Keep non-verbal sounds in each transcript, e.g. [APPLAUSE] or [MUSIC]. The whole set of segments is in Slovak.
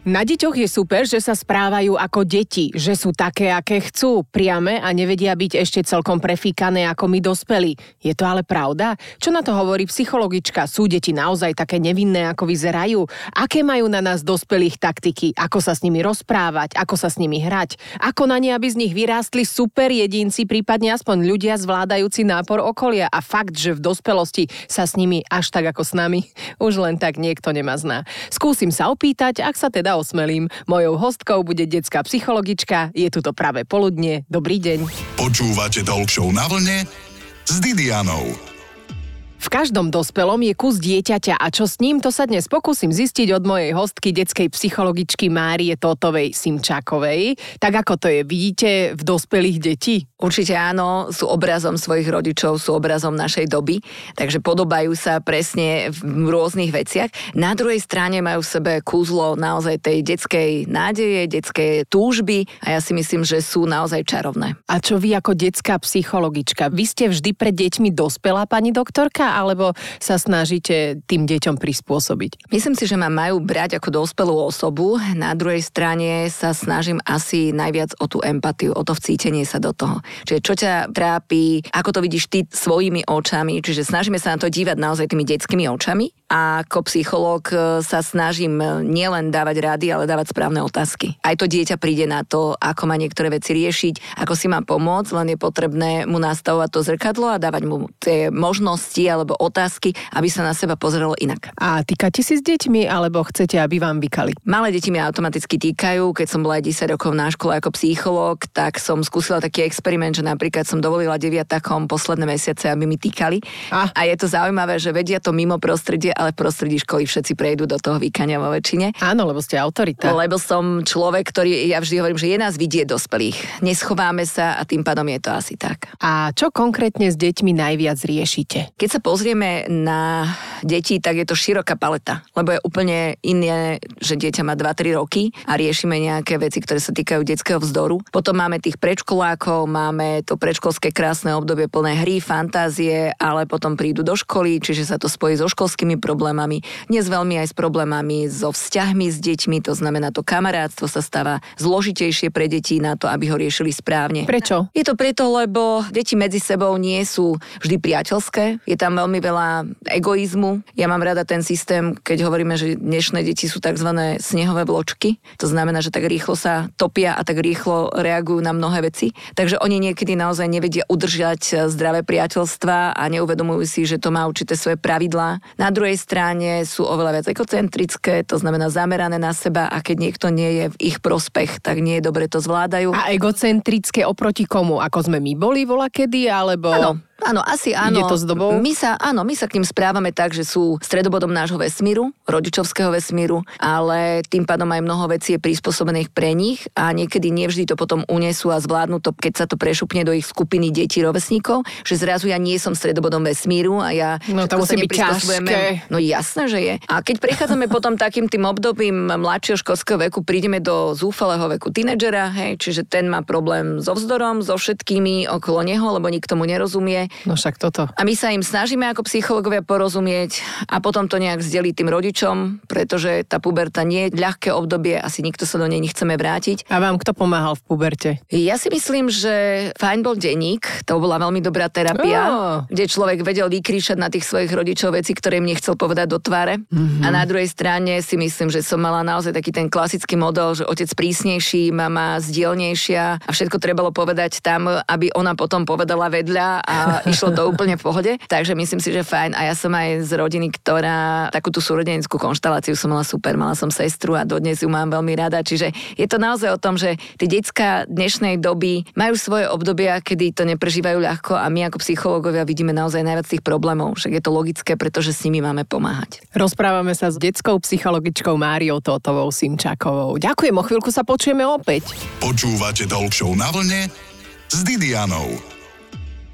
Na deťoch je super, že sa správajú ako deti, že sú také, aké chcú, priame a nevedia byť ešte celkom prefíkané ako my dospelí. Je to ale pravda? Čo na to hovorí psychologička? Sú deti naozaj také nevinné, ako vyzerajú? Aké majú na nás dospelých taktiky? Ako sa s nimi rozprávať? Ako sa s nimi hrať? Ako na ne, aby z nich vyrástli super jedinci, prípadne aspoň ľudia zvládajúci nápor okolia? A fakt, že v dospelosti sa s nimi až tak ako s nami, už len tak niekto nemá zná. Skúsim sa opýtať, ak sa teda teda osmelím. Mojou hostkou bude detská psychologička. Je tu to práve poludne. Dobrý deň. Počúvate Talk na vlne s Didianou. V každom dospelom je kus dieťaťa a čo s ním, to sa dnes pokúsim zistiť od mojej hostky detskej psychologičky Márie Totovej Simčákovej. Tak ako to je, vidíte v dospelých detí? Určite áno, sú obrazom svojich rodičov, sú obrazom našej doby, takže podobajú sa presne v rôznych veciach. Na druhej strane majú v sebe kúzlo naozaj tej detskej nádeje, detskej túžby a ja si myslím, že sú naozaj čarovné. A čo vy ako detská psychologička? Vy ste vždy pred deťmi dospelá, pani doktorka? Alebo sa snažíte tým deťom prispôsobiť? Myslím si, že ma majú brať ako dospelú osobu. Na druhej strane sa snažím asi najviac o tú empatiu, o to vcítenie sa do toho. Čiže čo ťa trápi, ako to vidíš ty svojimi očami, čiže snažíme sa na to dívať naozaj tými detskými očami a ako psychológ e, sa snažím e, nielen dávať rady, ale dávať správne otázky. Aj to dieťa príde na to, ako má niektoré veci riešiť, ako si má pomôcť, len je potrebné mu nastavovať to zrkadlo a dávať mu tie možnosti alebo otázky, aby sa na seba pozeralo inak. A týkate si s deťmi, alebo chcete, aby vám vykali? Malé deti mi automaticky týkajú. Keď som bola 10 rokov na škole ako psychológ, tak som skúsila taký experiment, že napríklad som dovolila deviatakom posledné mesiace, aby mi týkali. A, a je to zaujímavé, že vedia to mimo prostredie ale v prostredí školy všetci prejdú do toho výkania vo väčšine. Áno, lebo ste autorita. Lebo som človek, ktorý, ja vždy hovorím, že je nás vidieť dospelých. Neschováme sa a tým pádom je to asi tak. A čo konkrétne s deťmi najviac riešite? Keď sa pozrieme na deti, tak je to široká paleta, lebo je úplne iné, že dieťa má 2-3 roky a riešime nejaké veci, ktoré sa týkajú detského vzdoru. Potom máme tých predškolákov, máme to predškolské krásne obdobie plné hry, fantázie, ale potom prídu do školy, čiže sa to spojí so školskými problémami, dnes veľmi aj s problémami so vzťahmi s deťmi, to znamená to kamarátstvo sa stáva zložitejšie pre deti na to, aby ho riešili správne. Prečo? Je to preto, lebo deti medzi sebou nie sú vždy priateľské, je tam veľmi veľa egoizmu. Ja mám rada ten systém, keď hovoríme, že dnešné deti sú tzv. snehové vločky, to znamená, že tak rýchlo sa topia a tak rýchlo reagujú na mnohé veci. Takže oni niekedy naozaj nevedia udržať zdravé priateľstva a neuvedomujú si, že to má určité svoje pravidlá. Na druhej strane sú oveľa viac ekocentrické, to znamená zamerané na seba a keď niekto nie je v ich prospech, tak nie je dobre to zvládajú. A egocentrické oproti komu? Ako sme my boli vola kedy, alebo... Áno, Áno, asi áno. Ide to s dobou? My sa, áno, my sa k ním správame tak, že sú stredobodom nášho vesmíru, rodičovského vesmíru, ale tým pádom aj mnoho vecí je prispôsobených pre nich a niekedy nevždy to potom unesú a zvládnu to, keď sa to prešupne do ich skupiny detí rovesníkov, že zrazu ja nie som stredobodom vesmíru a ja no, to musí byť ťažké. No jasné, že je. A keď prechádzame [LAUGHS] potom takým tým obdobím mladšieho školského veku, prídeme do zúfalého veku tínedžera, hej, čiže ten má problém so vzdorom, so všetkými okolo neho, lebo nikto mu nerozumie No však toto. A my sa im snažíme ako psychológovia porozumieť a potom to nejak zdeliť tým rodičom, pretože tá puberta nie je ľahké obdobie, asi nikto sa do nej nechceme vrátiť. A vám kto pomáhal v puberte? Ja si myslím, že fajn bol denník, to bola veľmi dobrá terapia, oh. kde človek vedel vykríšať na tých svojich rodičov veci, ktoré im nechcel povedať do tváre. Mm-hmm. A na druhej strane si myslím, že som mala naozaj taký ten klasický model, že otec prísnejší, mama zdielnejšia a všetko trebalo povedať tam, aby ona potom povedala vedľa a išlo to úplne v pohode. Takže myslím si, že fajn. A ja som aj z rodiny, ktorá takú tú súrodenickú konštaláciu som mala super. Mala som sestru a dodnes ju mám veľmi rada. Čiže je to naozaj o tom, že tie detská dnešnej doby majú svoje obdobia, kedy to neprežívajú ľahko a my ako psychológovia vidíme naozaj najviac tých problémov. Však je to logické, pretože s nimi máme pomáhať. Rozprávame sa s detskou psychologičkou Máriou Totovou Simčakovou. Ďakujem, o chvíľku sa počujeme opäť. Počúvate Talk na vlne s Didianou.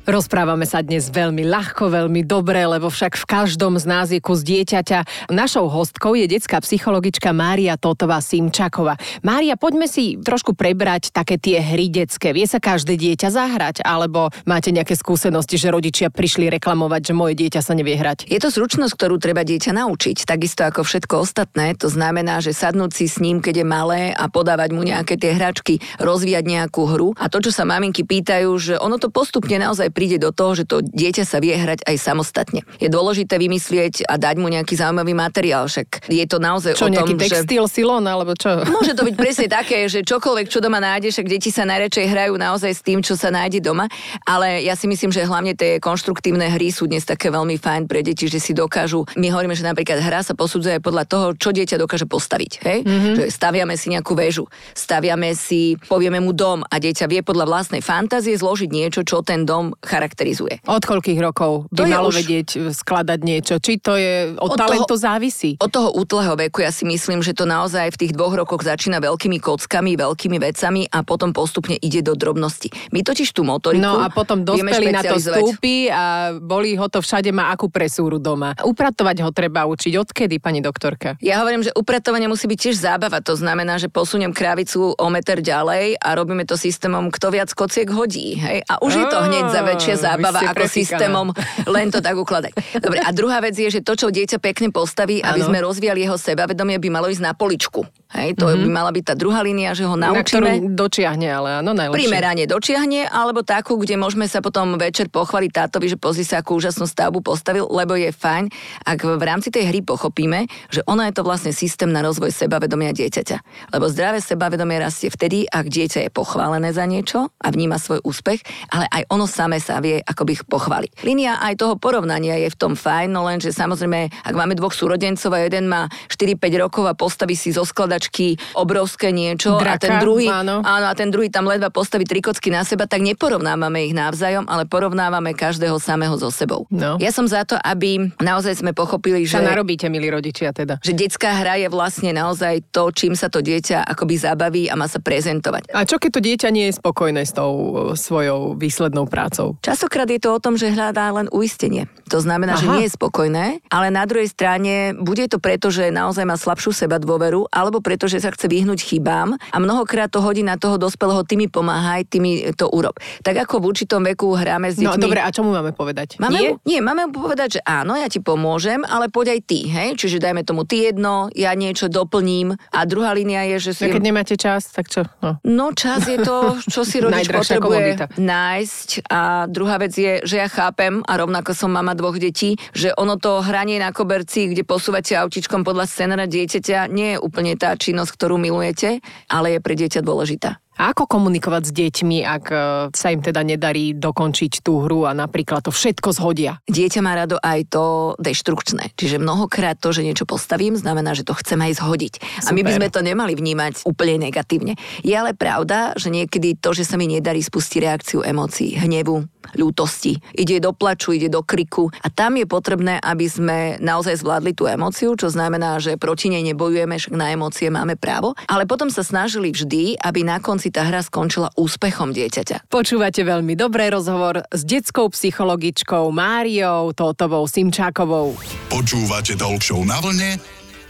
Rozprávame sa dnes veľmi ľahko, veľmi dobre, lebo však v každom z nás je kus dieťaťa. Našou hostkou je detská psychologička Mária Totová Simčaková. Mária, poďme si trošku prebrať také tie hry detské. Vie sa každé dieťa zahrať? Alebo máte nejaké skúsenosti, že rodičia prišli reklamovať, že moje dieťa sa nevie hrať? Je to zručnosť, ktorú treba dieťa naučiť, takisto ako všetko ostatné. To znamená, že sadnúť si s ním, keď je malé a podávať mu nejaké tie hračky, rozvíjať nejakú hru. A to, čo sa maminky pýtajú, že ono to postupne naozaj príde do toho, že to dieťa sa vie hrať aj samostatne. Je dôležité vymyslieť a dať mu nejaký zaujímavý materiál, však je to naozaj čo, o tom, nejaký textil, že... silón, alebo čo? Môže to byť [LAUGHS] presne také, že čokoľvek, čo doma nájdeš, však deti sa najradšej hrajú naozaj s tým, čo sa nájde doma, ale ja si myslím, že hlavne tie konštruktívne hry sú dnes také veľmi fajn pre deti, že si dokážu, my hovoríme, že napríklad hra sa posudzuje podľa toho, čo dieťa dokáže postaviť. Hej? Mm-hmm. Že staviame si nejakú väžu, staviame si, povieme mu dom a dieťa vie podľa vlastnej fantázie zložiť niečo, čo ten dom charakterizuje. Od koľkých rokov by to malo už... vedieť e, skladať niečo? Či to je od, od talentu toho, závisí? Od toho útleho veku ja si myslím, že to naozaj v tých dvoch rokoch začína veľkými kockami, veľkými vecami a potom postupne ide do drobnosti. My totiž tú motoriku No a potom dospelý na to stúpi a bolí ho to všade, má akú presúru doma. Upratovať ho treba učiť. Odkedy, pani doktorka? Ja hovorím, že upratovanie musí byť tiež zábava. To znamená, že posuniem kravicu o meter ďalej a robíme to systémom, kto viac kociek hodí. Hej? A už je to hneď za väčšia zábava ako prefíkaná. systémom len to tak ukladať. Dobre, a druhá vec je, že to, čo dieťa pekne postaví, aby ano. sme rozvíjali jeho sebavedomie, by malo ísť na poličku. Hej, to mm-hmm. by mala byť tá druhá línia, že ho naučíme. Na dočiahne, ale áno, najlepšie. Primerane dočiahne, alebo takú, kde môžeme sa potom večer pochváliť tátovi, že pozri sa, akú úžasnú stavbu postavil, lebo je fajn, ak v rámci tej hry pochopíme, že ona je to vlastne systém na rozvoj sebavedomia dieťaťa. Lebo zdravé sebavedomie rastie vtedy, ak dieťa je pochválené za niečo a vníma svoj úspech, ale aj ono samé sa vie ako by pochváliť. Línia aj toho porovnania je v tom fajn, no len, že samozrejme, ak máme dvoch súrodencov a jeden má 4-5 rokov a postaví si zo skladačky obrovské niečo Draka, a ten druhý, áno. áno, a ten druhý tam ledva postaví tri kocky na seba, tak neporovnávame ich navzájom, ale porovnávame každého samého so sebou. No. Ja som za to, aby naozaj sme pochopili, že... Sa narobíte, milí rodičia, teda. Že detská hra je vlastne naozaj to, čím sa to dieťa akoby zabaví a má sa prezentovať. A čo keď to dieťa nie je spokojné s tou e, svojou výslednou prácou? Častokrát je to o tom, že hľadá len uistenie. To znamená, Aha. že nie je spokojné, ale na druhej strane bude to preto, že naozaj má slabšiu seba dôveru, alebo preto, že sa chce vyhnúť chybám a mnohokrát to hodí na toho dospelého, ty mi pomáhaj, ty mi to urob. Tak ako v určitom veku hráme s no, deťmi. No dobre, a čo mu máme povedať? Máme nie? Mu, nie, máme mu povedať, že áno, ja ti pomôžem, ale poď aj ty, hej? Čiže dajme tomu ty jedno, ja niečo doplním a druhá línia je, že si... Ja keď nemáte čas, tak čo? No, no čas je to, čo si rodič potrebuje nájsť a druhá vec je, že ja chápem a rovnako som mama dvoch detí, že ono to hranie na koberci, kde posúvate autičkom podľa scenára dieťaťa, nie je úplne tá činnosť, ktorú milujete, ale je pre dieťa dôležitá. A ako komunikovať s deťmi, ak e, sa im teda nedarí dokončiť tú hru a napríklad to všetko zhodia? Dieťa má rado aj to deštrukčné. Čiže mnohokrát to, že niečo postavím, znamená, že to chcem aj zhodiť. Super. A my by sme to nemali vnímať úplne negatívne. Je ale pravda, že niekedy to, že sa mi nedarí spustiť reakciu emócií, hnevu, ľútosti. Ide do plaču, ide do kriku a tam je potrebné, aby sme naozaj zvládli tú emóciu, čo znamená, že proti nej nebojujeme, však na emócie máme právo, ale potom sa snažili vždy, aby na konci tá hra skončila úspechom dieťaťa. Počúvate veľmi dobrý rozhovor s detskou psychologičkou Máriou Totovou Simčákovou. Počúvate Talk na vlne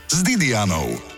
s Didianou.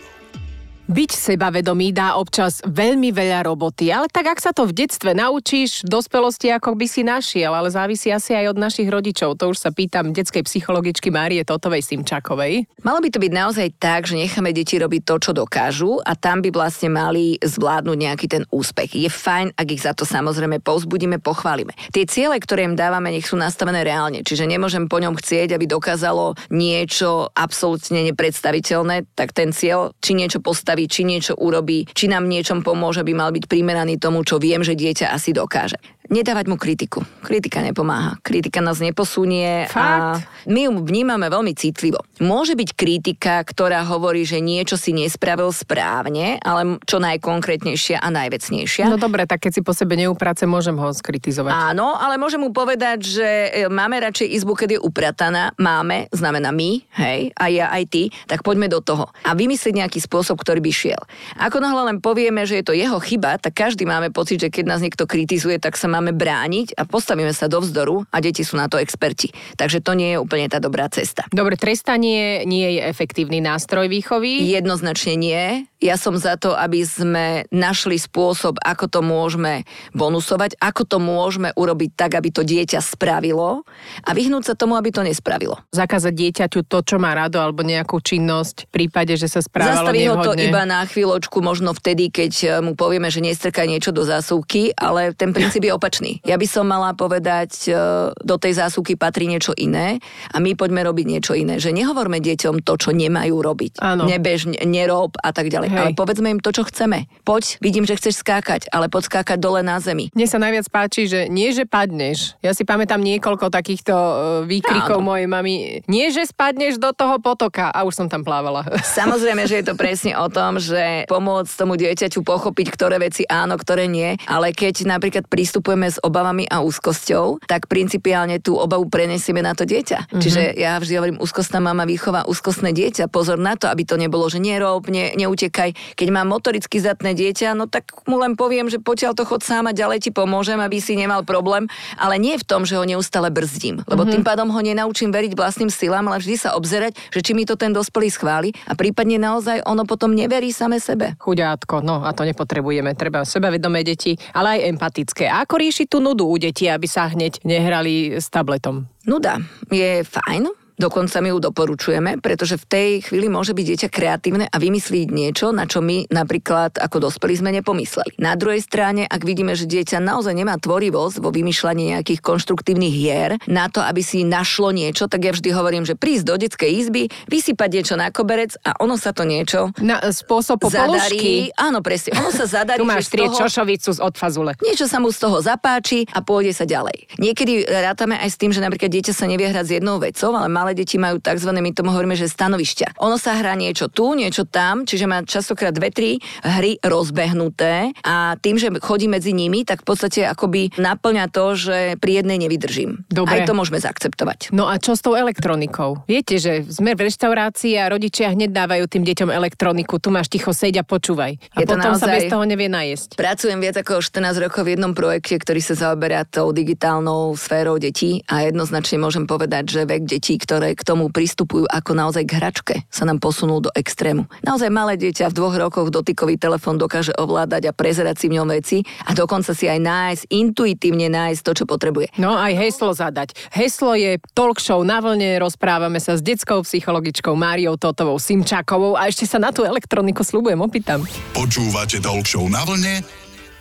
Byť sebavedomý dá občas veľmi veľa roboty, ale tak ak sa to v detstve naučíš, v dospelosti ako by si našiel, ale závisí asi aj od našich rodičov. To už sa pýtam detskej psychologičky Márie Totovej Simčakovej. Malo by to byť naozaj tak, že necháme deti robiť to, čo dokážu a tam by vlastne mali zvládnuť nejaký ten úspech. Je fajn, ak ich za to samozrejme povzbudíme, pochválime. Tie ciele, ktoré im dávame, nech sú nastavené reálne. Čiže nemôžem po ňom chcieť, aby dokázalo niečo absolútne nepredstaviteľné, tak ten cieľ, či niečo postaví postaví, či niečo urobí, či nám niečom pomôže, by mal byť primeraný tomu, čo viem, že dieťa asi dokáže. Nedávať mu kritiku. Kritika nepomáha. Kritika nás neposunie Fakt? a my ju vnímame veľmi citlivo. Môže byť kritika, ktorá hovorí, že niečo si nespravil správne, ale čo najkonkrétnejšia a najvecnejšia. No dobre, tak keď si po sebe neuprace, môžem ho skritizovať. Áno, ale môžem mu povedať, že e, máme radšej izbu, keď je uprataná. Máme, znamená my, hej, aj ja, aj ty, tak poďme do toho. A vymyslieť nejaký spôsob, ktorý by šiel. Ako náhle len povieme, že je to jeho chyba, tak každý máme pocit, že keď nás niekto kritizuje, tak sa máme brániť a postavíme sa do vzdoru a deti sú na to experti. Takže to nie je úplne tá dobrá cesta. Dobre, trestanie nie je efektívny nástroj výchovy? Jednoznačne nie. Ja som za to, aby sme našli spôsob, ako to môžeme bonusovať, ako to môžeme urobiť tak, aby to dieťa spravilo a vyhnúť sa tomu, aby to nespravilo. Zakázať dieťaťu to, čo má rado, alebo nejakú činnosť v prípade, že sa správalo Zastaví ho to iba na chvíľočku, možno vtedy, keď eh, mu povieme, že nestrká niečo do zásuvky, ale ten princíp je opačný. Ja by som mala povedať, eh, do tej zásuvky patrí niečo iné a my poďme robiť niečo iné. Že nehovorme deťom to, čo nemajú robiť. Áno. Nebež, nerob a tak ďalej. Hej. Ale povedzme im to, čo chceme. Poď, vidím, že chceš skákať, ale poď skákať dole na zemi. Mne sa najviac páči, že nie, že padneš. Ja si pamätám niekoľko takýchto e, výkrikov Áno. mojej mamy. Nie, že spadneš do toho potoka. A už som tam plávala. [LAUGHS] Samozrejme, že je to presne o tom, že pomôcť tomu dieťaťu pochopiť, ktoré veci áno, ktoré nie, ale keď napríklad pristupujeme s obavami a úzkosťou, tak principiálne tú obavu prenesieme na to dieťa. Mm-hmm. Čiže ja vždy hovorím, úzkostná mama výchova úzkostné dieťa, pozor na to, aby to nebolo, že nerob, ne, neutekaj. Keď má motoricky zatné dieťa, no tak mu len poviem, že potiaľ to chod sám a ďalej ti pomôžem, aby si nemal problém, ale nie v tom, že ho neustále brzdím, lebo mm-hmm. tým pádom ho nenaučím veriť vlastným silám, ale vždy sa obzerať, že či mi to ten dospelý schváli a prípadne naozaj ono potom neverí same sebe. Chuďátko, no a to nepotrebujeme. Treba sebavedomé deti, ale aj empatické. A ako riešiť tú nudu u detí, aby sa hneď nehrali s tabletom? Nuda je fajn, Dokonca my ju doporučujeme, pretože v tej chvíli môže byť dieťa kreatívne a vymyslieť niečo, na čo my napríklad ako dospelí sme nepomysleli. Na druhej strane, ak vidíme, že dieťa naozaj nemá tvorivosť vo vymýšľaní nejakých konštruktívnych hier na to, aby si našlo niečo, tak ja vždy hovorím, že prísť do detskej izby, vysypať niečo na koberec a ono sa to niečo Na spôsob popolušky. zadarí. Áno, presne. Ono sa [LAUGHS] zadarí, Tu máš trieť toho... čošovicu z od fazule. Niečo sa mu z toho zapáči a pôjde sa ďalej. Niekedy rátame aj s tým, že napríklad dieťa sa nevie hrať s jednou vecou, ale malé deti majú tzv. my tomu hovoríme, že stanovišťa. Ono sa hrá niečo tu, niečo tam, čiže má častokrát dve, tri hry rozbehnuté a tým, že chodí medzi nimi, tak v podstate akoby naplňa to, že pri jednej nevydržím. Dobre. Aj to môžeme zaakceptovať. No a čo s tou elektronikou? Viete, že sme v reštaurácii a rodičia hneď dávajú tým deťom elektroniku. Tu máš ticho, seď a počúvaj. A Je to potom sa naozaj- bez toho nevie najesť. Pracujem viac ako 14 rokov v jednom projekte, ktorý sa zaoberá tou digitálnou sférou detí a jednoznačne môžem povedať, že vek detí, ktoré k tomu pristupujú ako naozaj k hračke, sa nám posunul do extrému. Naozaj malé dieťa v dvoch rokoch dotykový telefón dokáže ovládať a prezerať si v ňom veci a dokonca si aj nájsť, intuitívne nájsť to, čo potrebuje. No aj heslo zadať. Heslo je talk show na vlne, rozprávame sa s detskou psychologičkou Máriou Totovou Simčákovou a ešte sa na tú elektroniku slúbujem, opýtam. Počúvate Talk Show na vlne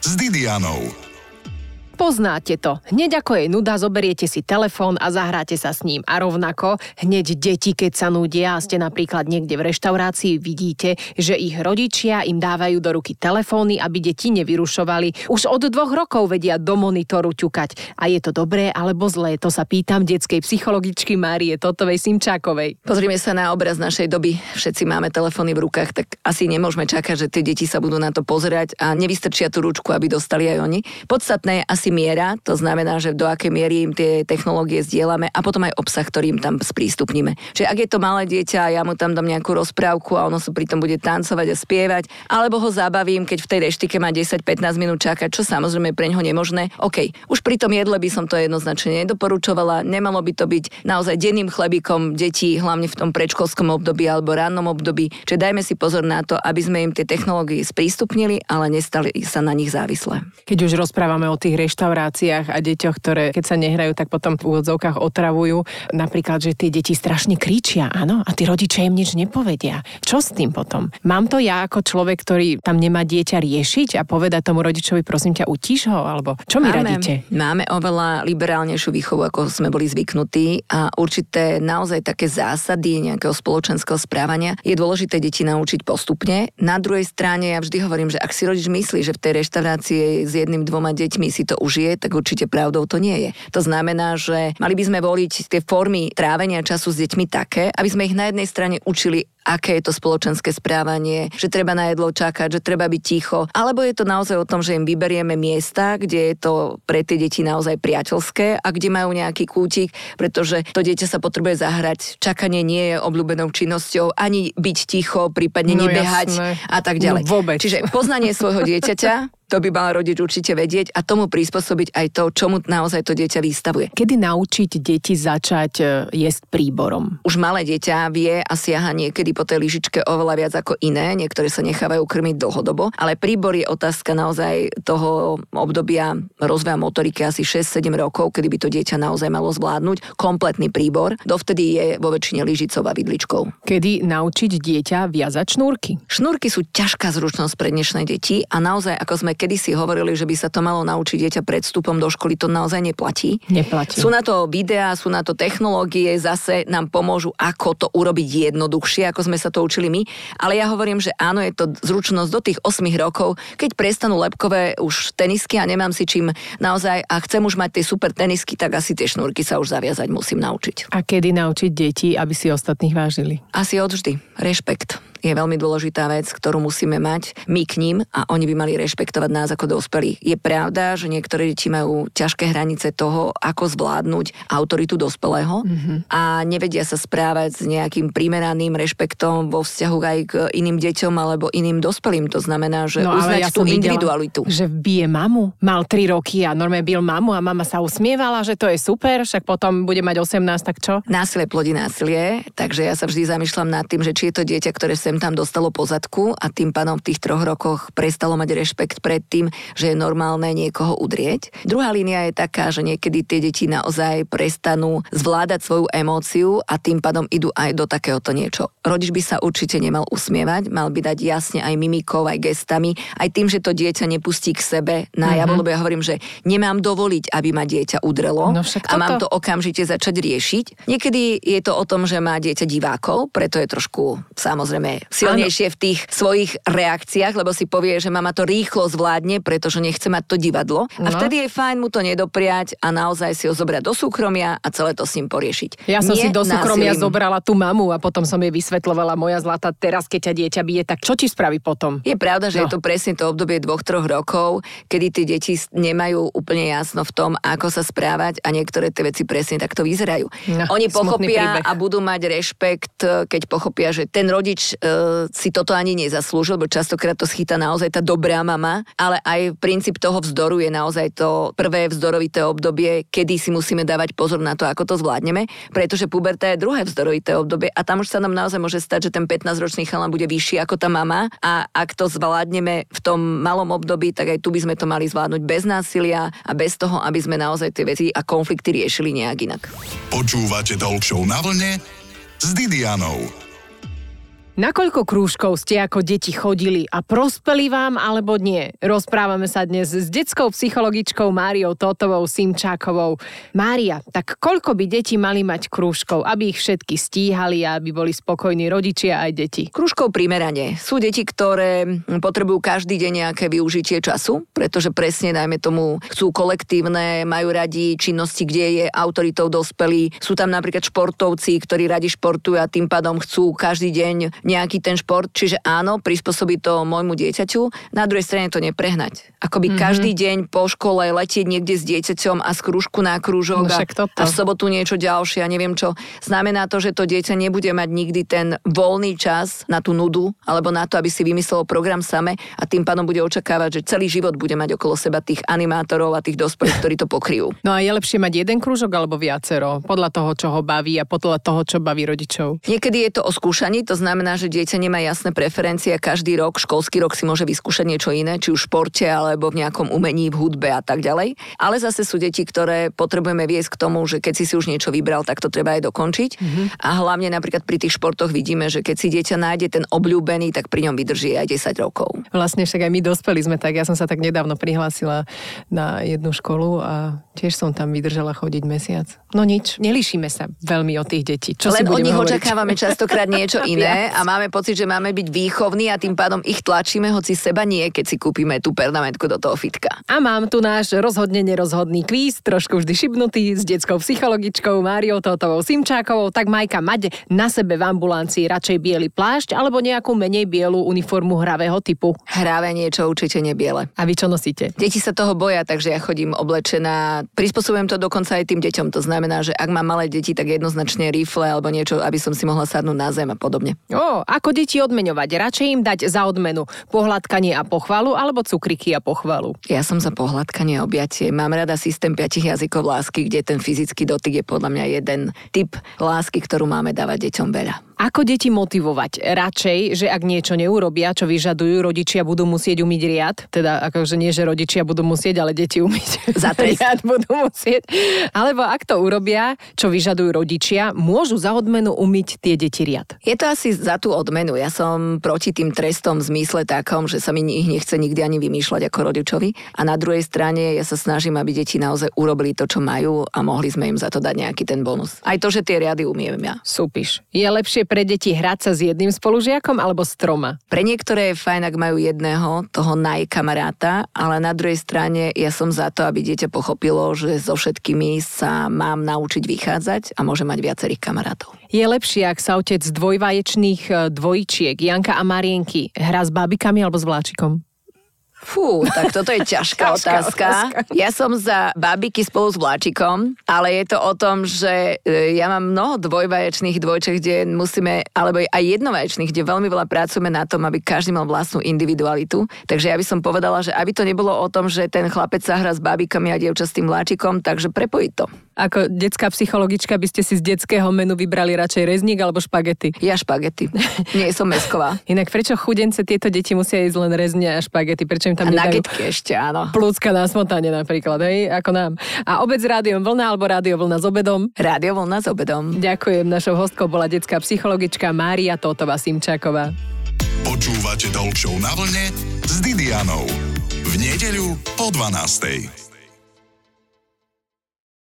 s Didianou. Poznáte to. Hneď ako je nuda, zoberiete si telefón a zahráte sa s ním. A rovnako, hneď deti, keď sa nudia a ste napríklad niekde v reštaurácii, vidíte, že ich rodičia im dávajú do ruky telefóny, aby deti nevyrušovali. Už od dvoch rokov vedia do monitoru ťukať. A je to dobré alebo zlé, to sa pýtam detskej psychologičky Márie Totovej Simčákovej. Pozrime sa na obraz našej doby. Všetci máme telefóny v rukách, tak asi nemôžeme čakať, že tie deti sa budú na to pozerať a nevystrčia tú ručku, aby dostali aj oni. Podstatné asi miera, to znamená, že do akej miery im tie technológie zdieľame a potom aj obsah, ktorý im tam sprístupníme. Čiže ak je to malé dieťa a ja mu tam dám nejakú rozprávku a ono sa pritom bude tancovať a spievať, alebo ho zabavím, keď v tej reštike má 10-15 minút čakať, čo samozrejme pre ňoho nemožné. OK, už pri tom jedle by som to jednoznačne nedoporučovala, nemalo by to byť naozaj denným chlebíkom detí, hlavne v tom predškolskom období alebo rannom období. Čiže dajme si pozor na to, aby sme im tie technológie sprístupnili, ale nestali sa na nich závislé. Keď už rozprávame o tých reštauráciách a deťoch, ktoré keď sa nehrajú, tak potom v úvodzovkách otravujú. Napríklad, že tie deti strašne kričia, áno, a tí rodičia im nič nepovedia. Čo s tým potom? Mám to ja ako človek, ktorý tam nemá dieťa riešiť a povedať tomu rodičovi, prosím ťa, utíš ho? Alebo čo mi radíte? Máme oveľa liberálnejšiu výchovu, ako sme boli zvyknutí a určité naozaj také zásady nejakého spoločenského správania je dôležité deti naučiť postupne. Na druhej strane ja vždy hovorím, že ak si rodič myslí, že v tej reštaurácii s jedným, dvoma deťmi si to už je, tak určite pravdou to nie je. To znamená, že mali by sme voliť tie formy trávenia času s deťmi také, aby sme ich na jednej strane učili aké je to spoločenské správanie, že treba na jedlo čakať, že treba byť ticho, alebo je to naozaj o tom, že im vyberieme miesta, kde je to pre tie deti naozaj priateľské a kde majú nejaký kútik, pretože to dieťa sa potrebuje zahrať. Čakanie nie je obľúbenou činnosťou, ani byť ticho, prípadne no, nebehať jasné. a tak ďalej. No, vôbec. Čiže poznanie svojho dieťaťa to by mal rodič určite vedieť a tomu prispôsobiť aj to, čomu naozaj to dieťa vystavuje. Kedy naučiť deti začať e, jesť príborom? Už malé dieťa vie a siaha niekedy po tej lyžičke oveľa viac ako iné, niektoré sa nechávajú krmiť dlhodobo, ale príbor je otázka naozaj toho obdobia rozvoja motoriky asi 6-7 rokov, kedy by to dieťa naozaj malo zvládnuť kompletný príbor. Dovtedy je vo väčšine lyžicou a vidličkou. Kedy naučiť dieťa viazať šnúrky? Šnúrky sú ťažká zručnosť pre dnešné deti a naozaj, ako sme kedysi hovorili, že by sa to malo naučiť dieťa pred vstupom do školy, to naozaj neplatí. Neplatí. Sú na to videá, sú na to technológie, zase nám pomôžu, ako to urobiť jednoduchšie, ako sme sa to učili my. Ale ja hovorím, že áno, je to zručnosť do tých 8 rokov, keď prestanú lepkové už tenisky a nemám si čím naozaj a chcem už mať tie super tenisky, tak asi tie šnúrky sa už zaviazať musím naučiť. A kedy naučiť deti, aby si ostatných vážili? Asi odvždy. Rešpekt je veľmi dôležitá vec, ktorú musíme mať my k ním a oni by mali rešpektovať nás ako dospelí. Je pravda, že niektoré deti majú ťažké hranice toho, ako zvládnuť autoritu dospelého mm-hmm. a nevedia sa správať s nejakým primeraným rešpektom vo vzťahu aj k iným deťom alebo iným dospelým. To znamená, že no, uznať ja tú individualitu. Že bije mamu. Mal 3 roky a normálne bil mamu a mama sa usmievala, že to je super, však potom bude mať 18, tak čo? Násilie plodí násilie, takže ja sa vždy zamýšľam nad tým, že či je to dieťa, ktoré sem tam dostalo pozadku a tým pádom v tých troch rokoch prestalo mať rešpekt pred tým, že je normálne niekoho udrieť. Druhá línia je taká, že niekedy tie deti naozaj prestanú zvládať svoju emóciu a tým pádom idú aj do takéhoto niečo. Rodič by sa určite nemal usmievať, mal by dať jasne aj mimikou, aj gestami, aj tým, že to dieťa nepustí k sebe na mm-hmm. lebo ja hovorím, že nemám dovoliť, aby ma dieťa udrelo no a mám to okamžite začať riešiť. Niekedy je to o tom, že má dieťa divákov, preto je trošku samozrejme silnejšie v tých svojich reakciách, lebo si povie, že mama to rýchlo zvládne, pretože nechce mať to divadlo. No. A vtedy je fajn mu to nedopriať a naozaj si ho zobrať do súkromia a celé to s ním poriešiť. Ja som Nie si do súkromia násilím. zobrala tú mamu a potom som jej vysvetlovala moja zlata, teraz keď ťa dieťa bije, tak čo ti spraví potom? Je pravda, že no. je to presne to obdobie dvoch, troch rokov, kedy tie deti nemajú úplne jasno v tom, ako sa správať a niektoré tie veci presne takto vyzerajú. No, Oni pochopia a budú mať rešpekt, keď pochopia, že ten rodič si toto ani nezaslúžil, lebo častokrát to schytá naozaj tá dobrá mama, ale aj princíp toho vzdoru je naozaj to prvé vzdorovité obdobie, kedy si musíme dávať pozor na to, ako to zvládneme, pretože puberta je druhé vzdorovité obdobie a tam už sa nám naozaj môže stať, že ten 15-ročný chalan bude vyšší ako tá mama a ak to zvládneme v tom malom období, tak aj tu by sme to mali zvládnuť bez násilia a bez toho, aby sme naozaj tie veci a konflikty riešili nejak inak. Počúvate Talk na vlne s Didianou. Na koľko krúžkov ste ako deti chodili a prospeli vám alebo nie? Rozprávame sa dnes s detskou psychologičkou Máriou Totovou Simčákovou. Mária, tak koľko by deti mali mať krúžkov, aby ich všetky stíhali a aby boli spokojní rodičia aj deti? Krúžkov primerane. Sú deti, ktoré potrebujú každý deň nejaké využitie času, pretože presne, dajme tomu, chcú kolektívne, majú radi činnosti, kde je autoritou dospelí. Sú tam napríklad športovci, ktorí radi športujú a tým pádom chcú každý deň nejaký ten šport, čiže áno, prispôsobiť to môjmu dieťaťu, na druhej strane to neprehnať. Akoby mm-hmm. každý deň po škole letieť niekde s dieťaťom a z krúžku na krúžok no, a, a v sobotu niečo ďalšie a neviem čo. Znamená to, že to dieťa nebude mať nikdy ten voľný čas na tú nudu alebo na to, aby si vymyslelo program same a tým pádom bude očakávať, že celý život bude mať okolo seba tých animátorov a tých dospelých, ktorí to pokryjú. No a je lepšie mať jeden krúžok alebo viacero, podľa toho, čo ho baví a podľa toho, čo baví rodičov. Niekedy je to o skúšaní, to znamená, že dieťa nemá jasné preferencie a každý rok, školský rok si môže vyskúšať niečo iné, či už v športe alebo v nejakom umení, v hudbe a tak ďalej. Ale zase sú deti, ktoré potrebujeme viesť k tomu, že keď si si už niečo vybral, tak to treba aj dokončiť. Mm-hmm. A hlavne napríklad pri tých športoch vidíme, že keď si dieťa nájde ten obľúbený, tak pri ňom vydrží aj 10 rokov. Vlastne však aj my dospeli sme tak. Ja som sa tak nedávno prihlásila na jednu školu a tiež som tam vydržala chodiť mesiac. No nič, nelíšime sa veľmi od tých detí. Čo Len od nich hovoriť? očakávame častokrát niečo [LAUGHS] iné a máme pocit, že máme byť výchovní a tým pádom ich tlačíme, hoci seba nie, keď si kúpime tú pernamentku do toho fitka. A mám tu náš rozhodne nerozhodný kvíz, trošku vždy šibnutý, s detskou psychologičkou Máriou Totovou Simčákovou. Tak Majka, mať na sebe v ambulancii radšej biely plášť alebo nejakú menej bielu uniformu hravého typu? Hravé niečo určite nebiele. A vy čo nosíte? Deti sa toho boja, takže ja chodím oblečená. Prispôsobujem to dokonca aj tým deťom. To znamená, že ak mám malé deti, tak jednoznačne rifle alebo niečo, aby som si mohla sadnúť na zem a podobne. O, ako deti odmeňovať? Radšej im dať za odmenu pohľadkanie a pochvalu alebo cukriky a pochvalu? Ja som za pohľadkanie a objatie. Mám rada systém piatich jazykov lásky, kde ten fyzický dotyk je podľa mňa jeden typ lásky, ktorú máme dávať deťom veľa. Ako deti motivovať? Radšej, že ak niečo neurobia, čo vyžadujú, rodičia budú musieť umyť riad. Teda akože nie, že rodičia budú musieť, ale deti umyť [LAUGHS] za riad budú musieť. Alebo ak to urobia, čo vyžadujú rodičia, môžu za odmenu umyť tie deti riad. Je to asi za tú odmenu. Ja som proti tým trestom v zmysle takom, že sa mi ich nechce nikdy ani vymýšľať ako rodičovi. A na druhej strane ja sa snažím, aby deti naozaj urobili to, čo majú a mohli sme im za to dať nejaký ten bonus. Aj to, že tie riady umiem ja. Súpiš. Je lepšie pre deti hrať sa s jedným spolužiakom alebo s troma? Pre niektoré je fajn, ak majú jedného, toho najkamaráta, ale na druhej strane ja som za to, aby dieťa pochopilo, že so všetkými sa mám naučiť vychádzať a môže mať viacerých kamarátov. Je lepšie, ak sa otec dvojvaječných e, dvojčiek, Janka a Marienky, hrá s bábikami alebo s vláčikom? Fú, tak toto je ťažká otázka. Ja som za babiky spolu s vláčikom, ale je to o tom, že e, ja mám mnoho dvojvaječných dvojček, kde musíme, alebo aj jednovaječných, kde veľmi veľa pracujeme na tom, aby každý mal vlastnú individualitu. Takže ja by som povedala, že aby to nebolo o tom, že ten chlapec sa hrá s babikami a dievča s tým vláčikom, takže prepojiť to. Ako detská psychologička by ste si z detského menu vybrali radšej rezník alebo špagety? Ja špagety. Nie som mesková. [LAUGHS] Inak prečo chudence tieto deti musia jesť len rezne a špagety? Prečo im tam a nagetky ešte, áno. Plúcka na smotanie napríklad, hej, ako nám. A obec rádiom vlna alebo rádio vlna s obedom? Rádio vlna s obedom. Ďakujem. Našou hostkou bola detská psychologička Mária Totová Simčáková. Počúvate Talk na vlne s Didianou. V nedeľu po 12.